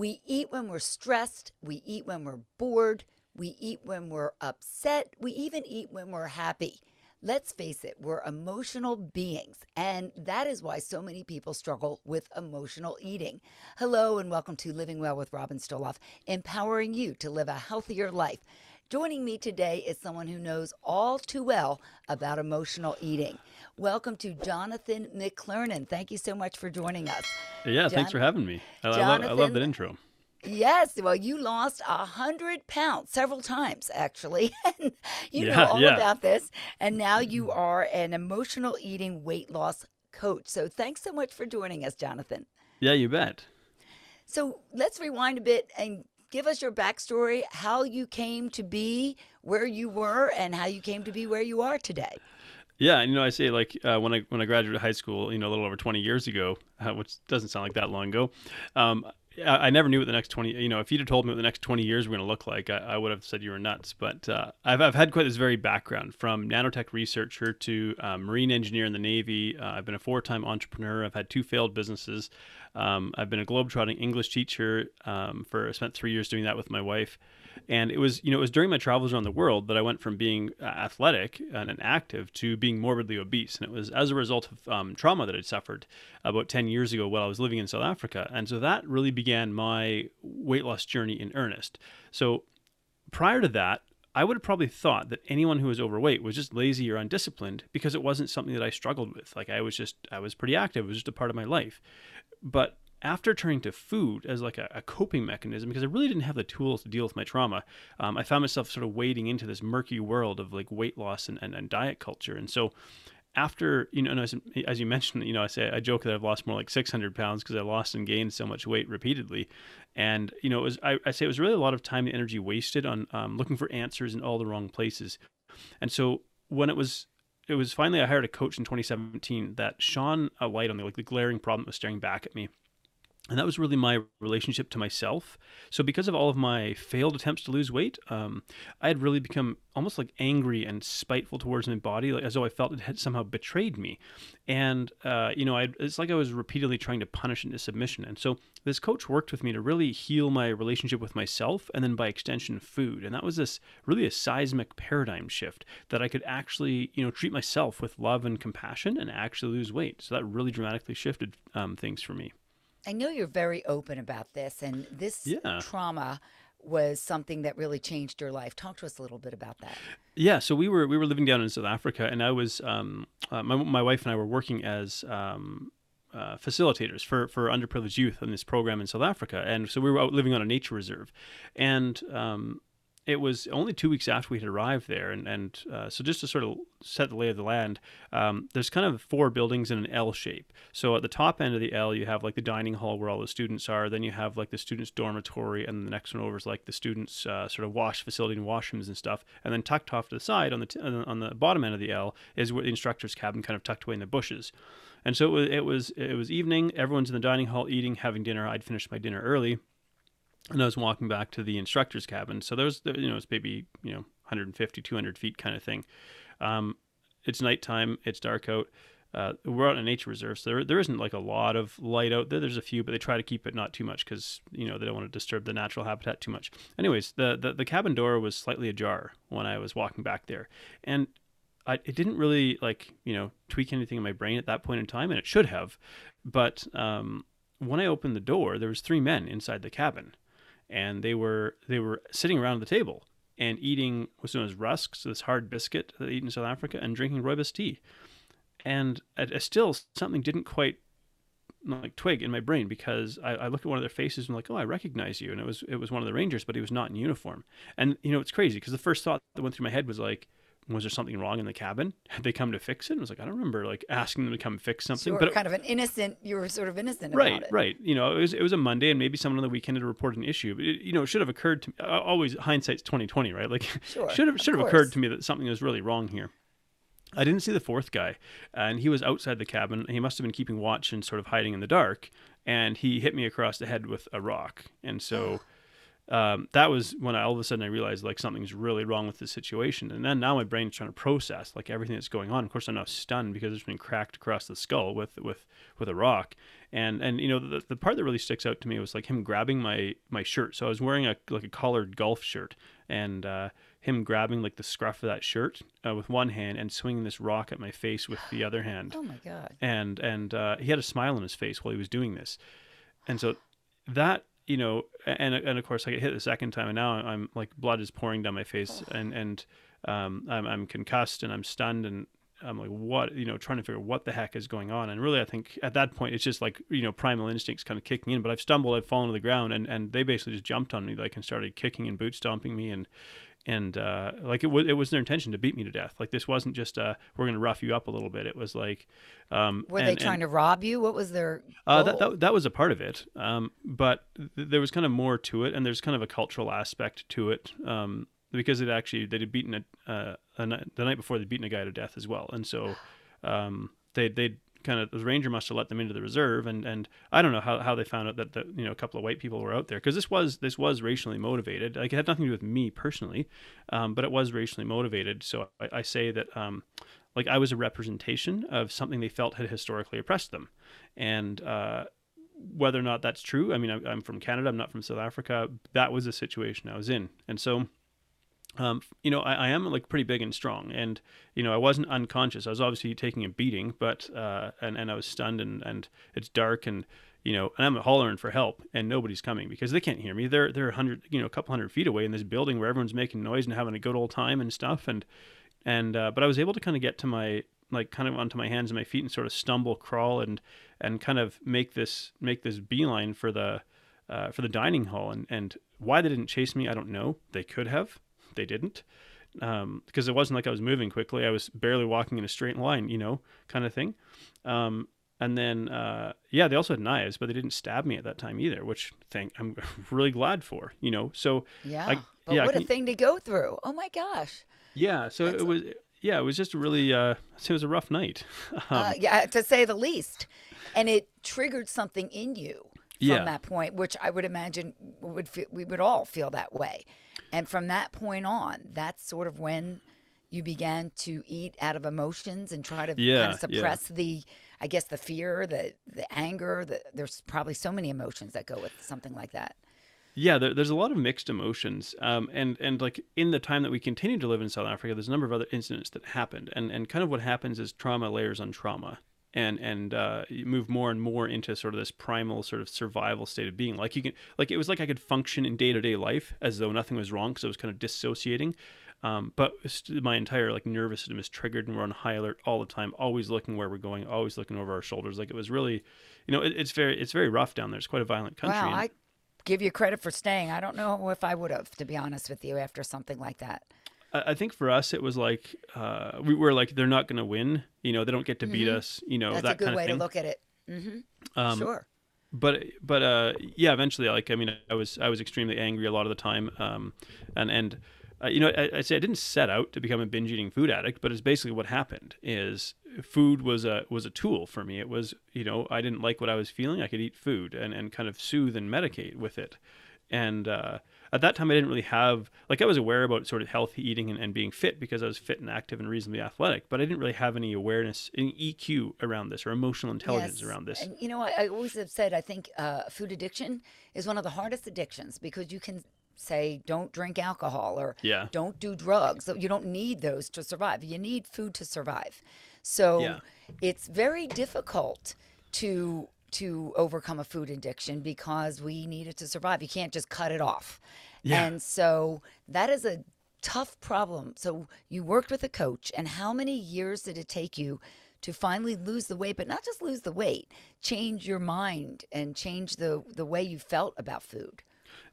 We eat when we're stressed, we eat when we're bored, we eat when we're upset, we even eat when we're happy. Let's face it, we're emotional beings, and that is why so many people struggle with emotional eating. Hello, and welcome to Living Well with Robin Stoloff, empowering you to live a healthier life. Joining me today is someone who knows all too well about emotional eating. Welcome to Jonathan McLernon. Thank you so much for joining us. Yeah, Jon- thanks for having me. I, I, love, I love that intro. Yes, well, you lost a hundred pounds several times, actually. You know all yeah. about this, and now you are an emotional eating weight loss coach. So thanks so much for joining us, Jonathan. Yeah, you bet. So let's rewind a bit and give us your backstory, how you came to be where you were, and how you came to be where you are today. Yeah, and, you know, I say like uh, when I when I graduated high school, you know, a little over 20 years ago, uh, which doesn't sound like that long ago. Um, I, I never knew what the next 20, you know, if you'd have told me what the next 20 years were going to look like, I, I would have said you were nuts. But uh, I've, I've had quite this varied background from nanotech researcher to uh, marine engineer in the Navy. Uh, I've been a four time entrepreneur. I've had two failed businesses. Um, I've been a globetrotting English teacher um, for, I spent three years doing that with my wife. And it was, you know, it was during my travels around the world that I went from being uh, athletic and, active to being morbidly obese. And it was as a result of um, trauma that I'd suffered about 10 years ago while I was living in South Africa. And so that really began my weight loss journey in earnest. So prior to that, I would have probably thought that anyone who was overweight was just lazy or undisciplined because it wasn't something that I struggled with. Like I was just, I was pretty active. It was just a part of my life. But after turning to food as like a, a coping mechanism, because I really didn't have the tools to deal with my trauma, um, I found myself sort of wading into this murky world of like weight loss and, and, and diet culture. And so after, you know, as, as you mentioned, you know, I say, I joke that I've lost more like 600 pounds because I lost and gained so much weight repeatedly. And, you know, it was, I, I say it was really a lot of time and energy wasted on um, looking for answers in all the wrong places. And so when it was it was finally I hired a coach in 2017 that shone a light on the like the glaring problem that was staring back at me. And that was really my relationship to myself. So because of all of my failed attempts to lose weight, um, I had really become almost like angry and spiteful towards my body, like, as though I felt it had somehow betrayed me. And uh, you know, I, it's like I was repeatedly trying to punish into submission. And so this coach worked with me to really heal my relationship with myself, and then by extension, food. And that was this really a seismic paradigm shift that I could actually, you know, treat myself with love and compassion, and actually lose weight. So that really dramatically shifted um, things for me. I know you're very open about this, and this Yeah. trauma was something that really changed your life. Talk to us a little bit about that. Yeah, so we were we were living down in South Africa, and I was um, uh, my my wife and I were working as um, uh, facilitators for for underprivileged youth in this program in South Africa, and so we were out living on a nature reserve, and um, it was only two weeks after we had arrived there, and and uh, so just to sort of set the lay of the land, um, there's kind of four buildings in an L shape. So at the top end of the L, you have like the dining hall where all the students are. Then you have like the students' dormitory, and the next one over is like the students' uh, sort of wash facility and washrooms and stuff. And then tucked off to the side on the t- on the bottom end of the L is where the instructor's cabin, kind of tucked away in the bushes. And so it was, it was it was evening. Everyone's in the dining hall eating, having dinner. I'd finished my dinner early, and I was walking back to the instructor's cabin. So there was, you know, it's maybe, you know, 150, 200 feet kind of thing. Um, it's nighttime. It's dark out. Uh, we're out in a nature reserve, so there, there isn't like a lot of light out there. There's a few, but they try to keep it not too much because you know they don't want to disturb the natural habitat too much. Anyways, the, the the cabin door was slightly ajar when I was walking back there, and I, it didn't really like you know tweak anything in my brain at that point in time, and it should have. But um, when I opened the door, there was three men inside the cabin, and they were they were sitting around the table and eating what's known as rusks, this hard biscuit that they eat in South Africa, and drinking rooibos tea. And I, I still something didn't quite like twig in my brain because I, I looked at one of their faces and like, oh, I recognize you, and it was it was one of the Rangers, but he was not in uniform. And you know, it's crazy because the first thought that went through my head was like, was there something wrong in the cabin? Had they come to fix it? And I was like, I don't remember like asking them to come fix So something. were but kind of an innocent. You were sort of innocent right, about it. right. You know, it was it was a Monday, and maybe someone on the weekend had reported an issue. But it, you know, it should have occurred to me. Always hindsight's twenty twenty, right? Like, Sure, should have should have course. occurred to me that something was really wrong here. I didn't see the fourth guy, and he was outside the cabin. He must have been keeping watch and sort of hiding in the dark. And he hit me across the head with a rock, and so. um, that was when I, all of a sudden I realized like something's really wrong with the situation. And then now my brain's trying to process like everything that's going on. Of course, I'm now stunned because it's been cracked across the skull with with with a rock. And and you know the, the part that really sticks out to me was like him grabbing my my shirt. So I was wearing a like a collared golf shirt, and uh, him grabbing like the scruff of that shirt uh, with one hand and swinging this rock at my face with the other hand. Oh my god! And and uh, he had a smile on his face while he was doing this, and so that you know, and and of course I get hit the second time, and now I'm like blood is pouring down my face, oh. and and um, I'm I'm concussed and I'm stunned, and I'm like, what, you know, trying to figure out what the heck is going on. And really, I think at that point, it's just like, you know, primal instincts kind of kicking in. But I've stumbled, I've fallen to the ground, and, and they basically just jumped on me, like, and started kicking and boot stomping me. And, and uh, like it was it was their intention to beat me to death. Like this wasn't just uh, we're going to rough you up a little bit. It was like um, were and, they trying and, to rob you? What was their uh, that, that, that was a part of it, um, but th- there was kind of more to it, and there's kind of a cultural aspect to it um, because it actually they'd beaten a, uh, a, the night before they'd beaten a guy to death as well, and so um, they they'd kind of the ranger must have let them into the reserve. And and I don't know how, how they found out that the, you know a couple of white people were out there because this was this was racially motivated. Like it had nothing to do with me personally um, but it was racially motivated. So I, I say that um, like I was a representation of something they felt had historically oppressed them. And uh, whether or not that's true I mean I'm, I'm from Canada I'm not from South Africa that was the situation I was in. And so um, you know, I, I, am like pretty big and strong, and you know, I wasn't unconscious. I was obviously taking a beating, but uh, and and I was stunned, and and it's dark, and you know, and I'm hollering for help, and nobody's coming because they can't hear me. They're they're a hundred, you know, a couple hundred feet away in this building where everyone's making noise and having a good old time and stuff, and and uh, but I was able to kind of get to my like kind of onto my hands and my feet and sort of stumble, crawl, and and kind of make this make this beeline for the uh, for the dining hall, and and why they didn't chase me, I don't know. They could have they didn't um, because it wasn't like I was moving quickly. I was barely walking in a straight line, you know, kind of thing. Um, and then, uh, yeah, they also had knives, but they didn't stab me at that time either, which thing I'm really glad for, you know. So yeah, I, but yeah, what a thing to go through. Oh my gosh. Yeah. So That's it was. Yeah, it was just a really. Uh, it was a rough night. Um, uh, yeah, to say the least, and it triggered something in you from yeah. that point, which I would imagine would feel, we would all feel that way. And from that point on, that's sort of when you began to eat out of emotions and try to yeah, kind of suppress yeah. the I guess the fear, the the anger, the, there's probably so many emotions that go with something like that. Yeah, there, there's a lot of mixed emotions, um, and and like in the time that we continue to live in South Africa, there's a number of other incidents that happened, and and kind of what happens is trauma layers on trauma, and and uh, move more and more into sort of this primal sort of survival state of being. Like you can, like it was like I could function in day to day life as though nothing was wrong because I was kind of dissociating. Um, but my entire like nervous system is triggered and we're on high alert all the time, always looking where we're going, always looking over our shoulders. Like it was really, you know, it, it's very it's very rough down there. It's quite a violent country. Wow, I give you credit for staying. I don't know if I would have, to be honest with you, after something like that. I think for us it was like uh, we were like they're not going to win. You know, they don't get to beat mm-hmm. us. You know, that's that a good way to look at it. Mm-hmm. Um, sure. But but uh, yeah, eventually, like I mean, I was I was extremely angry a lot of the time, um, and and uh, you know, I, I say I didn't set out to become a binge eating food addict, but it's basically what happened. Is food was a was a tool for me. It was you know I didn't like what I was feeling. I could eat food and and kind of soothe and medicate with it, and uh, at that time I didn't really have like I was aware about sort of healthy eating and, and being fit because I was fit and active and reasonably athletic, but I didn't really have any awareness in EQ around this or emotional intelligence yes. around this. And you know, I, I always have said I think uh, food addiction is one of the hardest addictions because you can say don't drink alcohol or yeah. don't do drugs. You don't need those to survive. You need food to survive. So yeah. it's very difficult to to overcome a food addiction because we need it to survive. You can't just cut it off. Yeah. And so that is a tough problem. So you worked with a coach, and how many years did it take you to finally lose the weight, but not just lose the weight, change your mind and change the the way you felt about food?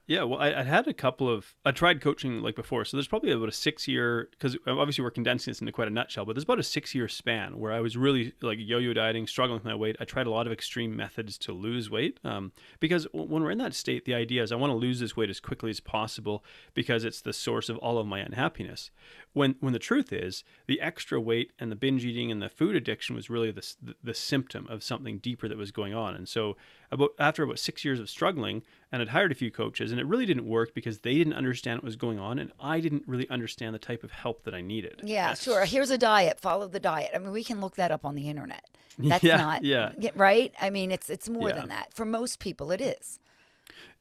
Yeah, well, I, I had a couple of. I tried coaching like before, so there's probably about a six year because obviously we're condensing this into quite a nutshell, but there's about a six year span where I was really like yo-yo dieting, struggling with my weight. I tried a lot of extreme methods to lose weight um, because when we're in that state, the idea is I want to lose this weight as quickly as possible because it's the source of all of my unhappiness. When when the truth is the extra weight and the binge eating and the food addiction was really the the, the symptom of something deeper that was going on, and so about after about six years of struggling and had hired a few coaches and it really didn't work because they didn't understand what was going on and I didn't really understand the type of help that I needed. Yeah, That's- sure. Here's a diet. Follow the diet. I mean, we can look that up on the internet. That's Yeah, not yeah. right. I mean, it's it's more Yeah. than that. For most people, it is.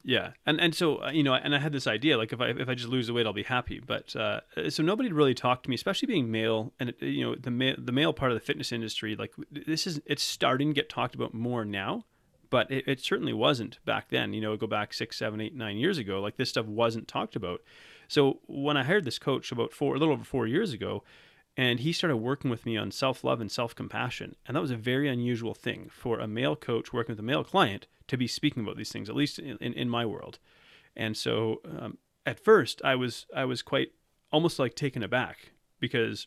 Yeah, and and so uh, you know, and I had this idea like if I if I just lose the weight, I'll be happy. But uh, so nobody really talked to me, especially being male, and it, you know the male the male part of the fitness industry. Like this is it's starting to get talked about more now, but it, it certainly wasn't back then. You know, go back six, seven, eight, nine years ago. Like this stuff wasn't talked about. So when I hired this coach about four a little over four years ago, and he started working with me on self love and self compassion. And that was a very unusual thing for a male coach working with a male client to be speaking about these things, at least in, in, in my world. And so um, at first, I was I was quite almost like taken aback because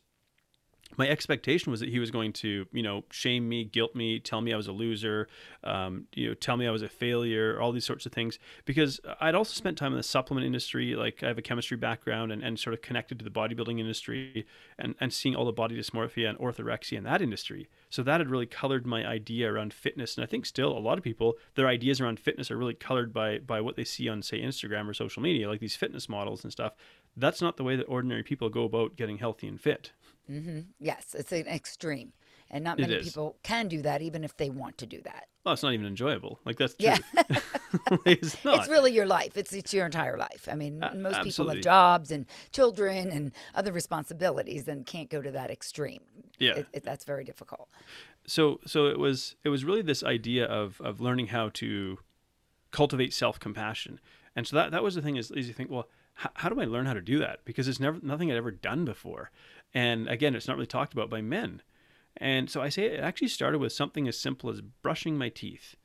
my expectation was that he was going to, you know, shame me, guilt me, tell me I was a loser, um, you know, tell me I was a failure, all these sorts of things. Because I'd also spent time in the supplement industry, like I have a chemistry background and, and sort of connected to the bodybuilding industry and, and seeing all the body dysmorphia and orthorexia in that industry. So that had really colored my idea around fitness. And I think still a lot of people, their ideas around fitness are really colored by by what they see on, say, Instagram or social media, like these fitness models and stuff. That's not the way that ordinary people go about getting healthy and fit. Hmm Yes, it's an extreme, and not many people can do that, even if they want to do that. Well, it's not even enjoyable. Like that's the Yeah. it's not. It's really your life. It's it's your entire life. I mean, A- most people have jobs and children and other responsibilities, and can't go to that extreme. Yeah. It, it, that's very difficult. so so it was it was really this idea of of learning how to cultivate self-compassion and so that that was the thing is, is you think well how, how do i learn how to do that because it's never nothing i'd ever done before and again it's not really talked about by men. And so i say it actually started with something as simple as brushing my teeth.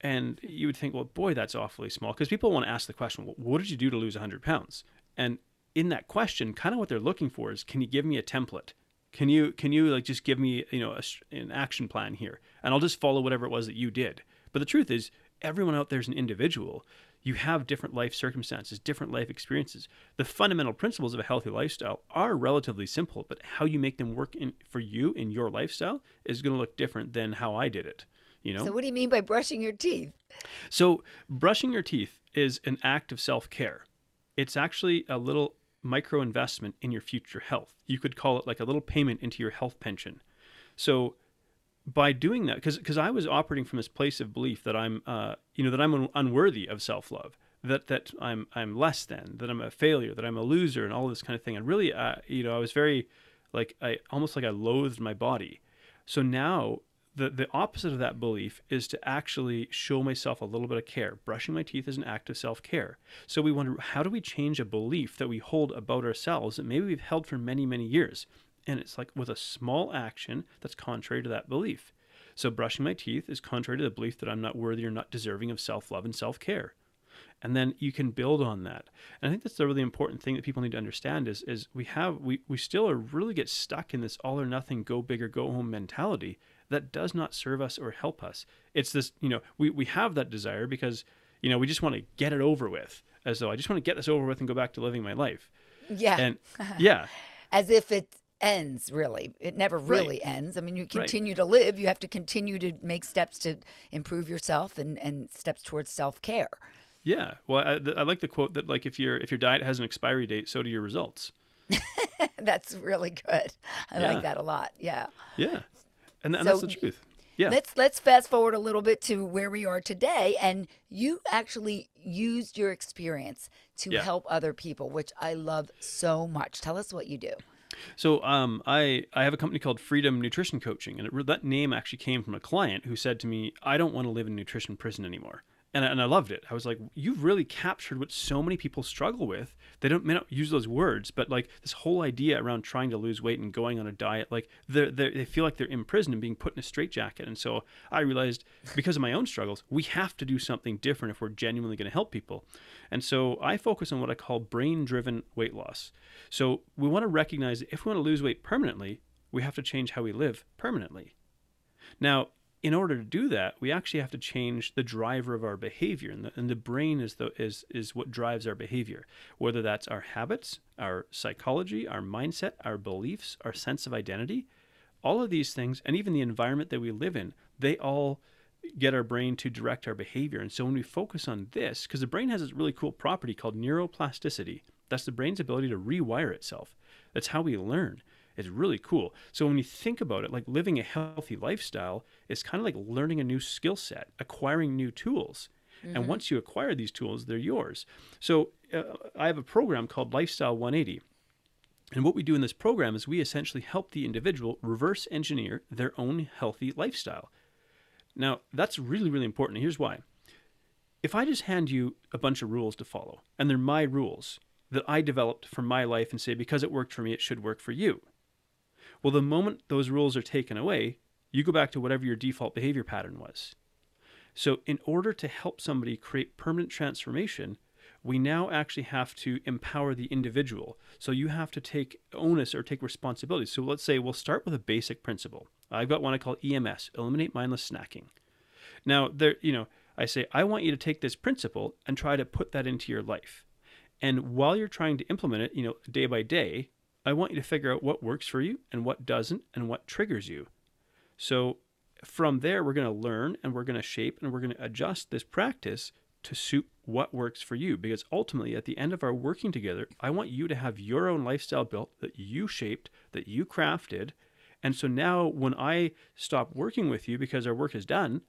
And you would think well boy that's awfully small because people want to ask the question well, what did you do to lose 100 pounds? And in that question kind of what they're looking for is can you give me a template? Can you can you like just give me you know a, an action plan here? And i'll just follow whatever it was that you did. But the truth is everyone out there is an individual you have different life circumstances different life experiences the fundamental principles of a healthy lifestyle are relatively simple but how you make them work in for you in your lifestyle is going to look different than how i did it you know So, what do you mean by brushing your teeth? so, brushing your teeth is an act of self care. It's actually a little micro investment in your future health. You could call it like a little payment into your health pension. So, by doing that, because I was operating from this place of belief that I'm, uh, you know, that I'm un- unworthy of self love, that that I'm I'm less than, that I'm a failure, that I'm a loser, and all this kind of thing. And really, uh, you know, I was very, like, I almost like I loathed my body. So now the the opposite of that belief is to actually show myself a little bit of care. Brushing my teeth is an act of self care. So we wonder how do we change a belief that we hold about ourselves that maybe we've held for many many years, and it's like with a small action that's contrary to that belief. So brushing my teeth is contrary to the belief that I'm not worthy or not deserving of self love and self care and then you can build on that. And i think that's the really important thing that people need to understand is is we have we, we still are really get stuck in this all or nothing go big or go home mentality that does not serve us or help us. It's this you know we, we have that desire because you know we just want to get it over with. As though i just want to get this over with and go back to living my life. Yeah. and yeah. As if it ends really. It never Right. really ends. I mean you continue to live you have to continue to make steps to improve yourself and, and steps towards self-care. Yeah. Well I, I like the quote that like if your if your diet has an expiry date so do your results. That's really good. I Yeah. like that a lot. Yeah. Yeah. And, and So that's the truth. Yeah. let's let's fast forward a little bit to where we are today and you actually used your experience to Yeah. help other people which i love so much. Tell us what you do So um, I I have a company called Freedom Nutrition Coaching, and it, that name actually came from a client who said to me, "I don't want to live in nutrition prison anymore." And I, and I loved it. I was like, "You've really captured what so many people struggle with. They don't may not use those words, but like this whole idea around trying to lose weight and going on a diet, like they they feel like they're imprisoned and being put in a straitjacket." And so I realized, because of my own struggles, we have to do something different if we're genuinely going to help people. And so I focus on what I call brain-driven weight loss. So we want to recognize that if we want to lose weight permanently, we have to change how we live permanently. Now, in order to do that, we actually have to change the driver of our behavior, and the, and the brain is the is is what drives our behavior. Whether that's our habits, our psychology, our mindset, our beliefs, our sense of identity, all of these things, and even the environment that we live in, they all get our brain to direct our behavior. And so when we focus on this, because the brain has this really cool property called neuroplasticity, that's the brain's ability to rewire itself. That's how we learn. It's really cool. So when you think about it, like living a healthy lifestyle is kind of like learning a new skill set, acquiring new tools. Mm-hmm. And once you acquire these tools, they're yours. So uh, I have a program called Lifestyle 180. And what we do in this program is we essentially help the individual reverse engineer their own healthy lifestyle. Now, that's really, really important. here's why. If I just hand you a bunch of rules to follow, and they're my rules that I developed for my life, and say, because it worked for me, it should work for you. Well, the moment those rules are taken away, you go back to whatever your default behavior pattern was. So, in order to help somebody create permanent transformation, we now actually have to empower the individual. So, you have to take onus or take responsibility. So, let's say we'll start with a basic principle. I've got one I call EMS, eliminate mindless snacking. Now, there, you know, I say, I want you to take this principle and try to put that into your life. And while you're trying to implement it, you know, day by day, I want you to figure out what works for you and what doesn't and what triggers you. So from there, we're going to learn and we're going to shape and we're going to adjust this practice to suit what works for you. Because ultimately, at the end of our working together, I want you to have your own lifestyle built that you shaped, that you crafted, and so now when I stop working with you because our work is done,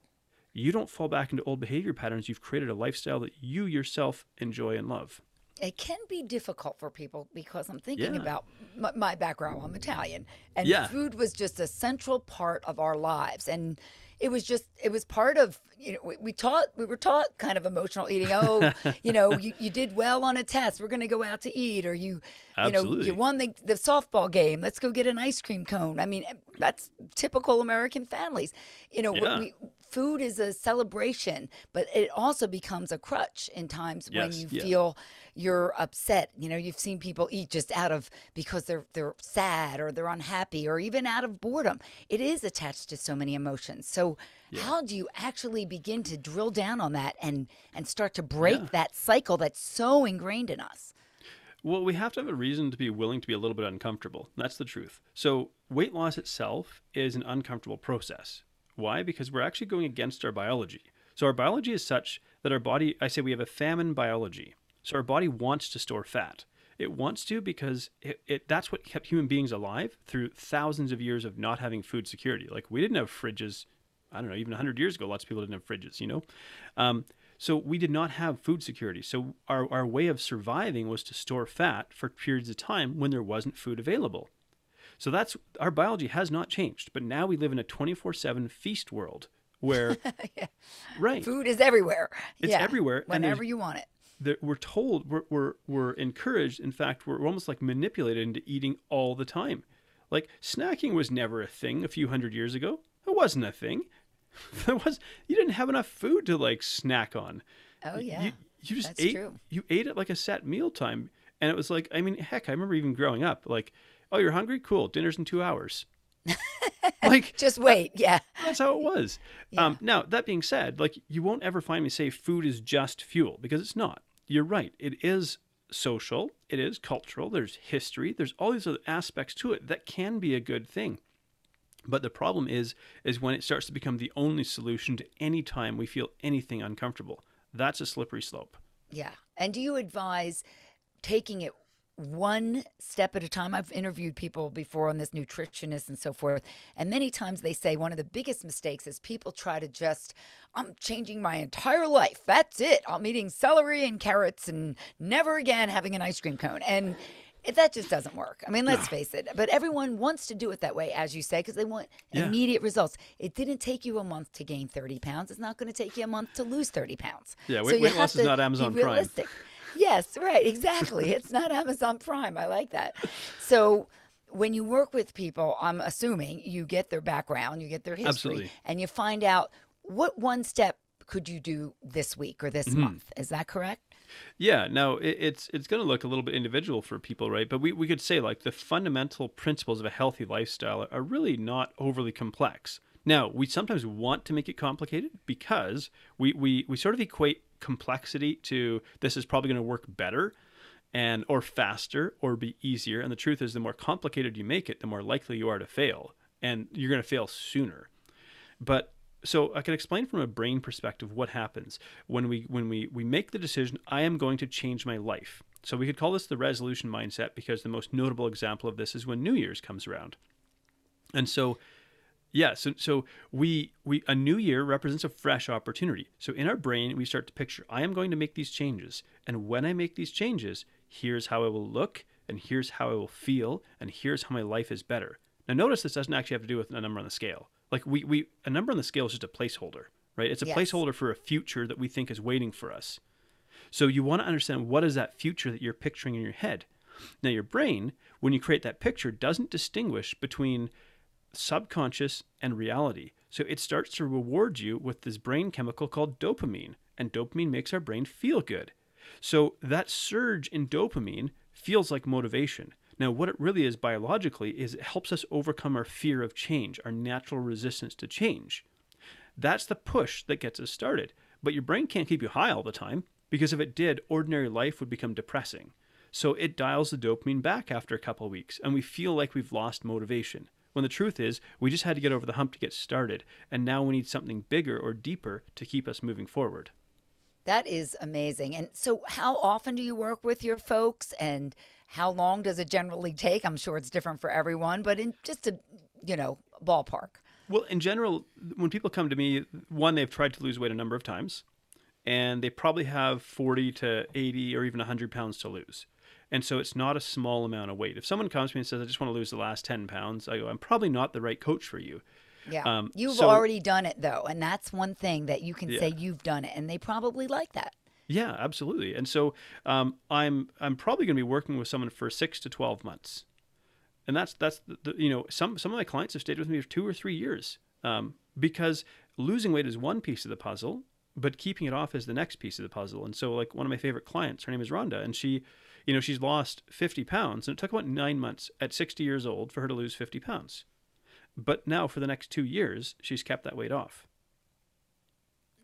you don't fall back into old behavior patterns. You've created a lifestyle that you yourself enjoy and love. It can be difficult for people because I'm thinking yeah. about my, my, background. I'm Italian, and yeah. food was just a central part of our lives. And it was just it was part of you know we, we taught we were taught kind of emotional eating oh you know you, you did well on a test we're going to go out to eat or you Absolutely. you know you won the, the softball game let's go get an ice cream cone i mean that's typical american families you know yeah. we, food is a celebration, but it also becomes a crutch in times yes, when you feel you're upset. You know, you've seen people eat just out of because they're they're sad or they're unhappy or even out of boredom. It is attached to so many emotions. So yeah. how do you actually begin to drill down on that and and start to break yeah. that cycle that's so ingrained in us? Well, we have to have a reason to be willing to be a little bit uncomfortable. That's the truth. So, weight loss itself is an uncomfortable process. Why? Because we're actually going against our biology. So our biology is such that our body, I say we have a famine biology. So our body wants to store fat. It wants to because it, it, that's what kept human beings alive through thousands of years of not having food security. Like we didn't have fridges, I don't know, even 100 years ago, lots of people didn't have fridges, you know? Um, so we did not have food security. So our, our way of surviving was to store fat for periods of time when there wasn't food available. So that's our biology has not changed, but now we live in a 24/7 feast world where yeah. right food is everywhere. It's yeah. everywhere whenever you want it. We're told we're, we're we're encouraged. In fact, we're almost like manipulated into eating all the time. Like snacking was never a thing a few hundred years ago. It wasn't a thing. There was you didn't have enough food to like snack on. Oh yeah. You, you just That's ate true. you ate at like a set meal time. And it was like I mean, heck, I remember even growing up, like oh, you're hungry? Cool. Dinner's in two hours. like just wait. Yeah. That's how it was. Yeah. Um, now, that being said, like you won't ever find me say food is just fuel because it's not. You're right. It is social. It is cultural. There's history. There's all these other aspects to it that can be a good thing. But the problem is, is when it starts to become the only solution to any time we feel anything uncomfortable. That's a slippery slope. Yeah. And do you advise taking it one step at a time. I've interviewed people before on this nutritionist and so forth. And many times they say one of the biggest mistakes is people try to just, I'm changing my entire life. That's it. I'm eating celery and carrots and never again having an ice cream cone. And that just doesn't work. I mean, let's face it. But everyone wants to do it that way, as you say, because they want yeah. immediate results. It didn't take you a month to gain 30 pounds. It's not going to take you a month to lose 30 pounds. Yeah, weight, so weight loss is not Amazon Prime. Yes, right, exactly. it's not Amazon Prime. I like that. So when you work with people, I'm assuming you get their background, you get their history, Absolutely. and you find out what one step could you do this week or this mm-hmm. month. Is that correct? Yeah, no, it, it's it's going to look a little bit individual for people, right? But we, we could say like the fundamental principles of a healthy lifestyle are really not overly complex. Now, we sometimes want to make it complicated because we, we, we sort of equate complexity to this is probably going to work better and or faster or be easier and the truth is the more complicated you make it the more likely you are to fail and you're going to fail sooner but so I can explain from a brain perspective what happens when we when we we make the decision I am going to change my life. So we could call this the resolution mindset because the most notable example of this is when New Year's comes around. And so yeah, so so we we a new year represents a fresh opportunity. So in our brain we start to picture I am going to make these changes and when I make these changes, here's how I will look and here's how I will feel and here's how my life is better. Now notice this doesn't actually have to do with a number on the scale. Like we we a number on the scale is just a placeholder, right? It's a Yes. placeholder for a future that we think is waiting for us. So you want to understand what is that future that you're picturing in your head. Now your brain, when you create that picture, doesn't distinguish between subconscious and reality. So it starts to reward you with this brain chemical called dopamine, and dopamine makes our brain feel good. So that surge in dopamine feels like motivation. Now, what it really is biologically is it helps us overcome our fear of change, our natural resistance to change. That's the push that gets us started. But your brain can't keep you high all the time because if it did, ordinary life would become depressing. So it dials the dopamine back after a couple weeks and we feel like we've lost motivation. When the truth is, we just had to get over the hump to get started, and now we need something bigger or deeper to keep us moving forward. That is amazing. And so, how often do you work with your folks, and how long does it generally take? I'm sure it's different for everyone, but in just a you know ballpark. Well, in general, when people come to me, one, they've tried to lose weight a number of times, and they probably have 40 to 80 or even 100 pounds to lose. And so it's not a small amount of weight. If someone comes to me and says, I just want to lose the last 10 pounds, I go, I'm probably not the right coach for you. Yeah, Um, you've so- already done it though, and that's one thing that you can Yeah. say you've done it, and they probably like that. Yeah, absolutely. And so um, I'm I'm probably going to be working with someone for six to 12 months. And that's that's the, the, you know some some of my clients have stayed with me for two or three years um, because losing weight is one piece of the puzzle, but keeping it off is the next piece of the puzzle. And so like one of my favorite clients, her name is Rhonda, and she, you know, she's lost 50 pounds, and it took about nine months at 60 years old for her to lose 50 pounds. But now for the next two years, she's kept that weight off.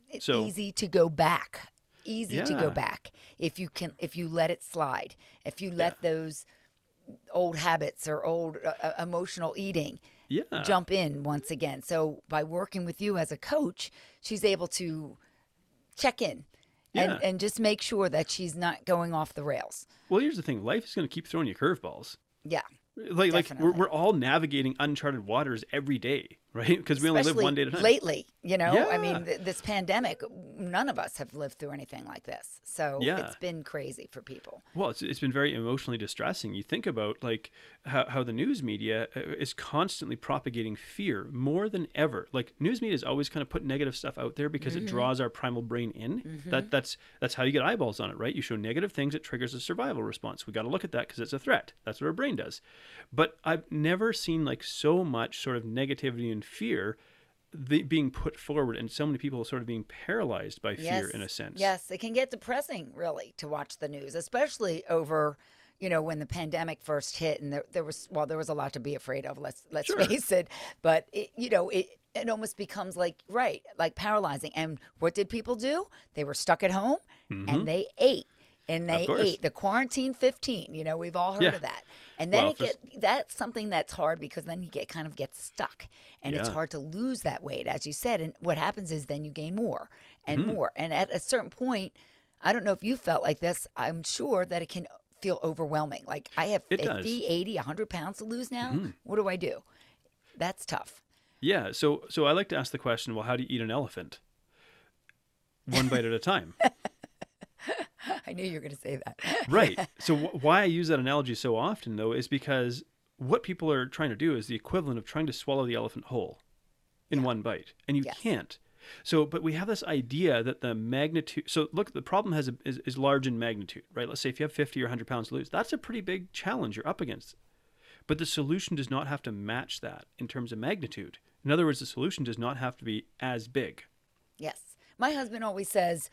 It's So- easy to go back. Easy to go back if you can if you let it slide. If you let those old habits or old uh, uh, emotional eating Yeah. jump in once again. So by working with you as a coach, she's able to check in Yeah. and just make sure that she's not going off the rails. Well, here's the thing: life is going to keep throwing you curveballs. Yeah. like like we're, we're all navigating uncharted waters every day right? Because we only live one day at a time. lately, you know, I mean, th- this pandemic, none of us have lived through anything like this. So Yeah. it's been crazy for people. well it's, it's been very emotionally distressing. You think about like how, how the news media uh, is constantly propagating fear more than ever. Like news media is always kind of put negative stuff out there because Mm-hmm. it draws our primal brain in. That that's that's how you get eyeballs on it right? You show negative things it triggers a survival response. We got to look at that because it's a threat. That's what our brain does. But i've never seen like so much sort of negativity and fear the, being put forward and so many people sort of being paralyzed by fear in a sense Yes, it can get depressing, really, to watch the news, especially over, you know, when the pandemic first hit, and there, there was well, there was a lot to be afraid of. Let's let's Sure. face it. But it, you know, it it almost becomes like right, like paralyzing. And what did people do? They were stuck at home, and they ate. And they Mm-hmm. ate the quarantine 15. You know, we've all heard Yeah. of that. And then Well, it get that's something that's hard because then you get kind of get stuck, and it's hard to lose that weight, as you said. And what happens is then you gain more and Mm-hmm. more. And at a certain point, I don't know if you felt like this. I'm sure that it can feel overwhelming. Like I have It 50, does. Mm-hmm. 80, 100 pounds to lose now. What do I do? That's tough. Yeah, so so I like to ask the question, well, how do you eat an elephant? One bite at a time. I knew you were going to say that. right. So wh- why I use that analogy so often though is because what people are trying to do is the equivalent of trying to swallow the elephant whole in one bite, and you Yes. can't. So, but we have this idea that the magnitude. So, look, the problem has a, is, is large in magnitude, right? Let's say if you have 50 or 100 pounds to lose, that's a pretty big challenge you're up against. But the solution does not have to match that in terms of magnitude. In other words, the solution does not have to be as big. Yes. My husband always says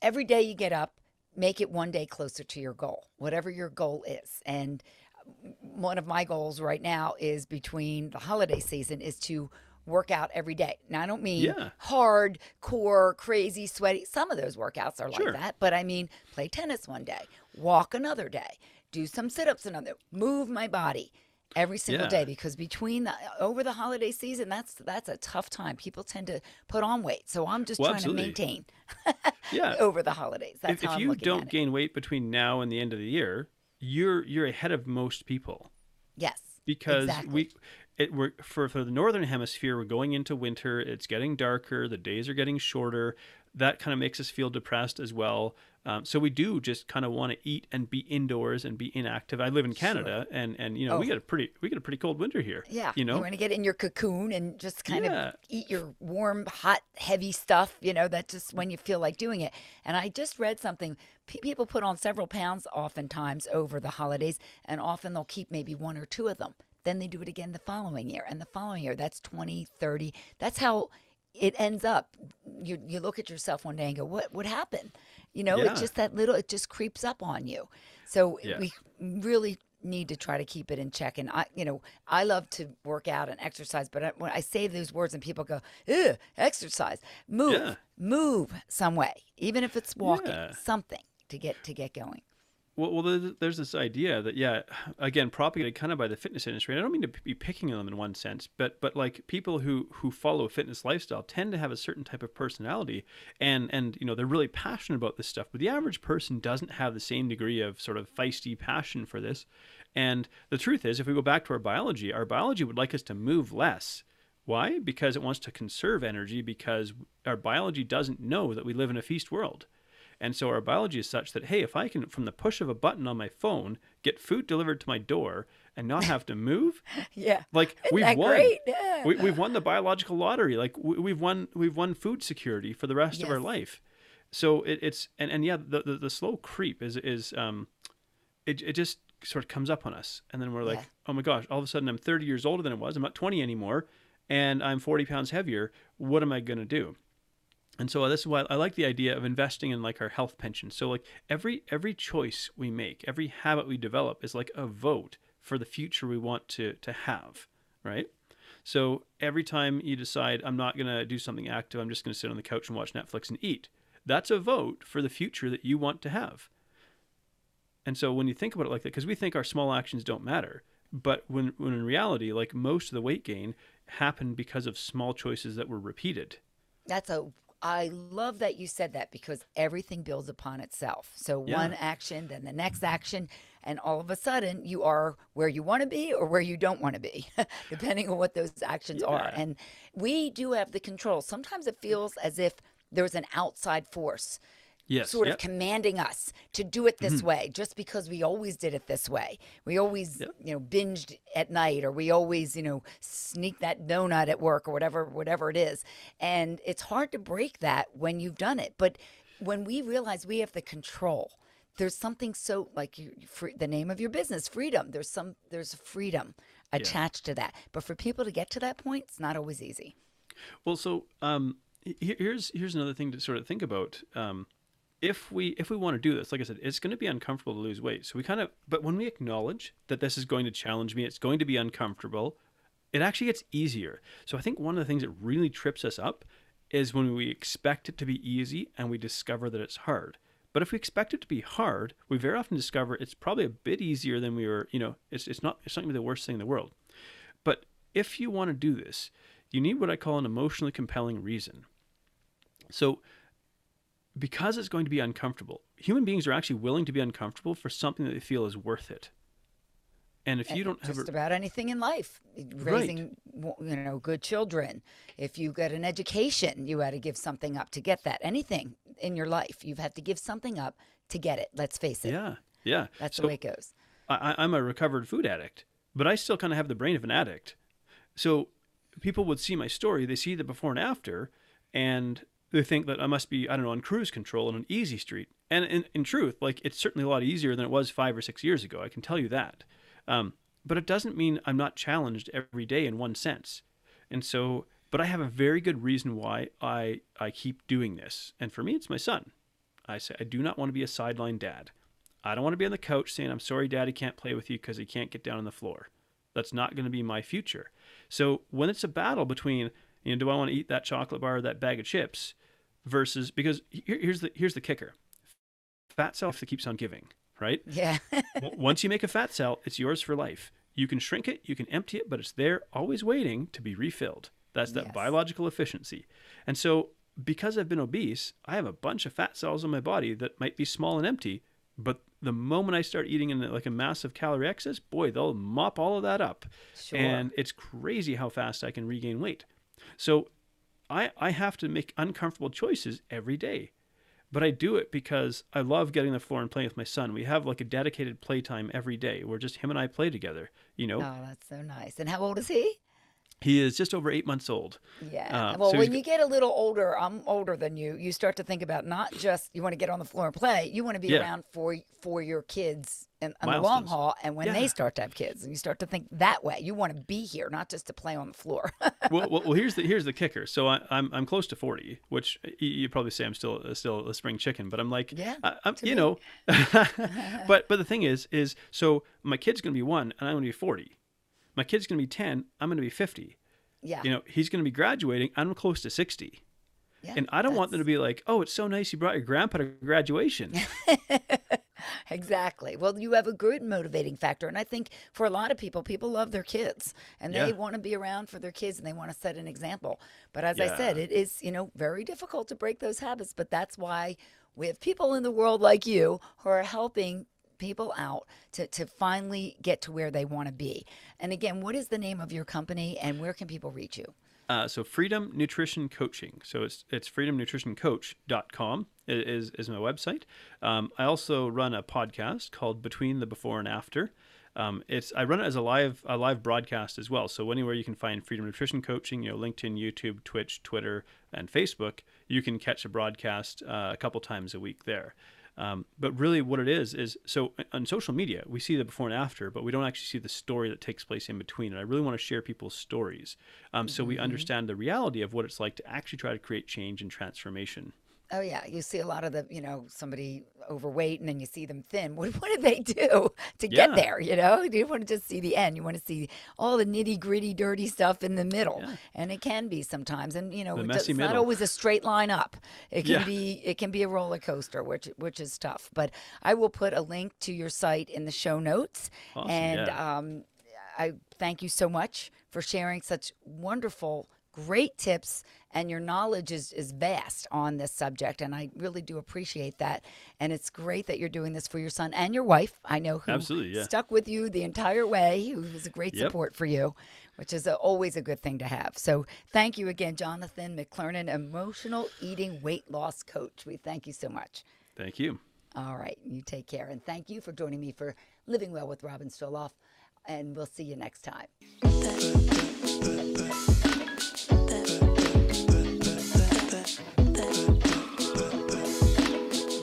every day you get up, make it one day closer to your goal, whatever your goal is. And mm, one of my goals right now is between the holiday season is to work out every day. Now I don't mean Yeah. hard core, crazy, sweaty. Some of those workouts are Sure. like that, but I mean play tennis one day, walk another day, do some sit-ups another, move my body. Every single Yeah. day because between the over the holiday season that's that's a tough time. People tend to put on weight. So i'm just Well, trying absolutely. to maintain Yeah. over the holidays. That's if, how if i'm you don't gain weight between now and the end of the year, you're you're ahead of most people. Yes. Because exactly. we it we're for for the northern hemisphere we're going into winter. It's getting darker. The days are getting shorter. That kind of makes us feel depressed as well um, so we do just kind of want to eat and be indoors and be inactive i live in canada and and you know we Oh. get a pretty we get a pretty cold winter here Yeah, you know you want to get in your cocoon and just kind Yeah. of eat your warm, hot, heavy stuff. You know, that's just when you feel like doing it. And I just read something. Pe- people put on several pounds oftentimes over the holidays, and often they'll keep maybe one or two of them. Then they do it again the following year, and the following year. That's 20, 30. That's how it ends up. You you look at yourself one day and go, "What what happened?" You know, Yeah. it's just that little. It just creeps up on you. So we really need to try to keep it in check. And I, you know, I love to work out and exercise, but I, when I say those words and people go, "Ew, exercise," move, Yeah. move some way, even if it's walking, Yeah. something to get to get going. Well, well, there's- this idea that yeah, again, propagated kind of by the fitness industry. And I don't mean to be picking on them in one sense, but but like people who who follow a fitness lifestyle tend to have a certain type of personality, and and you know they're really passionate about this stuff. But the average person doesn't have the same degree of sort of feisty passion for this. And the truth is, if we go back to our biology, our biology would like us to move less. Why? Because it wants to conserve energy. Because our biology doesn't know that we live in a feast world. And so our biology is such that, hey, if I can, from the push of a button on my phone, get food delivered to my door and not have to move, Yeah, like Isn't we've won. Yeah. We, we've won the biological lottery. Like we, we've won, we've won food security for the rest of our life. So it, it's and, and yeah, the, the the slow creep is is um, it it just sort of comes up on us, and then we're like, Yeah. oh my gosh, all of a sudden I'm 30 years older than I was. I'm not 20 anymore, and I'm 40 pounds heavier. What am I gonna do? And so uh, this is why I like the idea of investing in like our health pension. So like every every choice we make, every habit we develop is like a vote for the future we want to to have, right? So every time you decide I'm not going to do something active, I'm just going to sit on the couch and watch Netflix and eat. That's a vote for the future that you want to have. And so when you think about it like that, because we think our small actions don't matter, but when, when in reality, like most of the weight gain happened because of small choices that were repeated. That's a. I love that you said that because everything builds upon itself. So Yeah. one action, then the next action, and all of a sudden you are where you want to be or where you don't want to be, depending on what those actions are. And we do have the control. Sometimes it feels as if there's an outside force Yes. sort of yep. Mm-hmm. commanding us to do it this way just because we always did it this way. We always, Yep. you know, binged at night or we always, you know, sneak that donut at work or whatever whatever it is. And it's hard to break that when you've done it. But when we realize we have the control, there's something so like you, free, the name of your business, freedom. There's some there's freedom attached to that. But for people to get to that point, it's not always easy. Well, so um, here's here's another thing to sort of think about. Um, if we if we want to do this, like I said, it's going to be uncomfortable to lose weight. So we kind of, but when we acknowledge that this is going to challenge me, it's going to be uncomfortable. It actually gets easier. So I think one of the things that really trips us up is when we expect it to be easy and we discover that it's hard. But if we expect it to be hard, we very often discover it's probably a bit easier than we were. You know, it's it's not it's not going to be the worst thing in the world. But if you want to do this, you need what I call an emotionally compelling reason. So, because it's going to be uncomfortable, human beings are actually willing to be uncomfortable for something that they feel is worth it. And if you don't have just about anything in life raising w you know good children. If you get an education you had to give something up to get that. Anything in your life you've had to give something up to get it let's face it. Yeah, yeah, that's So- the way it goes. I- I'm a recovered food addict, but I still kind of have the brain of an addict. So people would see my story, they see the before and after, and they think that I must be, I don't know, on cruise control on an easy street. And in, in truth, like it's certainly a lot easier than it was five or six years ago. I can tell you that. Um, but it doesn't mean I'm not challenged every day in one sense. And so, but I have a very good reason why I, I keep doing this. And for me, it's my son. I say, I do not want to be a sideline dad. I don't want to be on the couch saying, I'm sorry, daddy can't play with you because he can't get down on the floor. That's not going to be my future. So when it's a battle between, you know, do I want to eat that chocolate bar or that bag of chips versus, because here, here's the, here's the kicker fat cell that keeps on giving, right? yeah Once you make a fat cell, it's yours for life. You can shrink it, you can empty it, but it's there always waiting to be refilled. That's that Yes. biological efficiency. And so, because I've been obese, I have a bunch of fat cells in my body that might be small and empty, but the moment I start eating in like a massive calorie excess, boy, they'll mop all of that up. Sure. And it's crazy how fast I can regain weight. So I, I have to make uncomfortable choices every day. But I do it because I love getting on the floor and playing with my son. We have like a dedicated playtime every day where just him and I play together. You know, Oh, that's so nice. And how old is he? He is just over eight months old. Yeah. Uh, well, so when you get a little older, I'm older than you. You start to think about not just you want to get on the floor and play. You want to be Yeah. around for for your kids in, on the long haul, and when they start to have kids, and you start to think that way. You want to be here, not just to play on the floor. well, well, well, here's the here's the kicker. So I, I'm I'm close to forty, which you probably say I'm still uh, still a spring chicken, but I'm like, Yeah, I, I'm, you me. know, but but the thing is, is so my kid's gonna be one, and I'm gonna be forty. My kid's gonna be ten, I'm gonna be fifty. yeah. You know, he's gonna be graduating, I'm close to sixty, yeah, and I don't want them to be like, oh, it's so nice you brought your grandpa to graduation. Exactly. Well, you have a good motivating factor. And I think for a lot of people, people love their kids and they Yeah. want to be around for their kids and they want to set an example. But as I said, it is, you know, very difficult to break those habits. But that's why we have people in the world like you who are helping people out to, to finally get to where they want to be. And again, what is the name of your company and where can people reach you? Uh, so Freedom Nutrition Coaching. So it's it's freedomnutritioncoach.com is is my website. Um, I also run a podcast called Between the Before and After. Um, it's I run it as a live a live broadcast as well. So anywhere you can find Freedom Nutrition Coaching, you know, LinkedIn, YouTube, Twitch, Twitter, and Facebook, you can catch a broadcast uh, a couple times a week there. Um, but really, what it is is so on social media, we see the before and after, but we don't actually see the story that takes place in between. And I really want to share people's stories um, so we understand the reality of what it's like to actually try to create change and transformation. Oh yeah, you see a lot of the, you know, somebody overweight and then you see them thin. What what do they do to get Yeah. there? You know, you don't want to just see the end. You want to see all the nitty gritty, dirty stuff in the middle, Yeah. and it can be sometimes. And you know, The it messy it's not middle. always a straight line up. It can Yeah. be it can be a roller coaster, which which is tough. But I will put a link to your site in the show notes, Awesome, and yeah. um, I thank you so much for sharing such wonderful, great tips, and your knowledge is, is vast on this subject. And I really do appreciate that. And it's great that you're doing this for your son and your wife. I know who Absolutely, yeah. stuck with you the entire way, who was a great Yep. support for you, which is a, always a good thing to have. So thank you again, Jonathan McLernon, emotional eating weight loss coach. We thank you so much. Thank you. All right. You take care. And thank you for joining me for Living Well with Robin Stoloff. And we'll see you next time.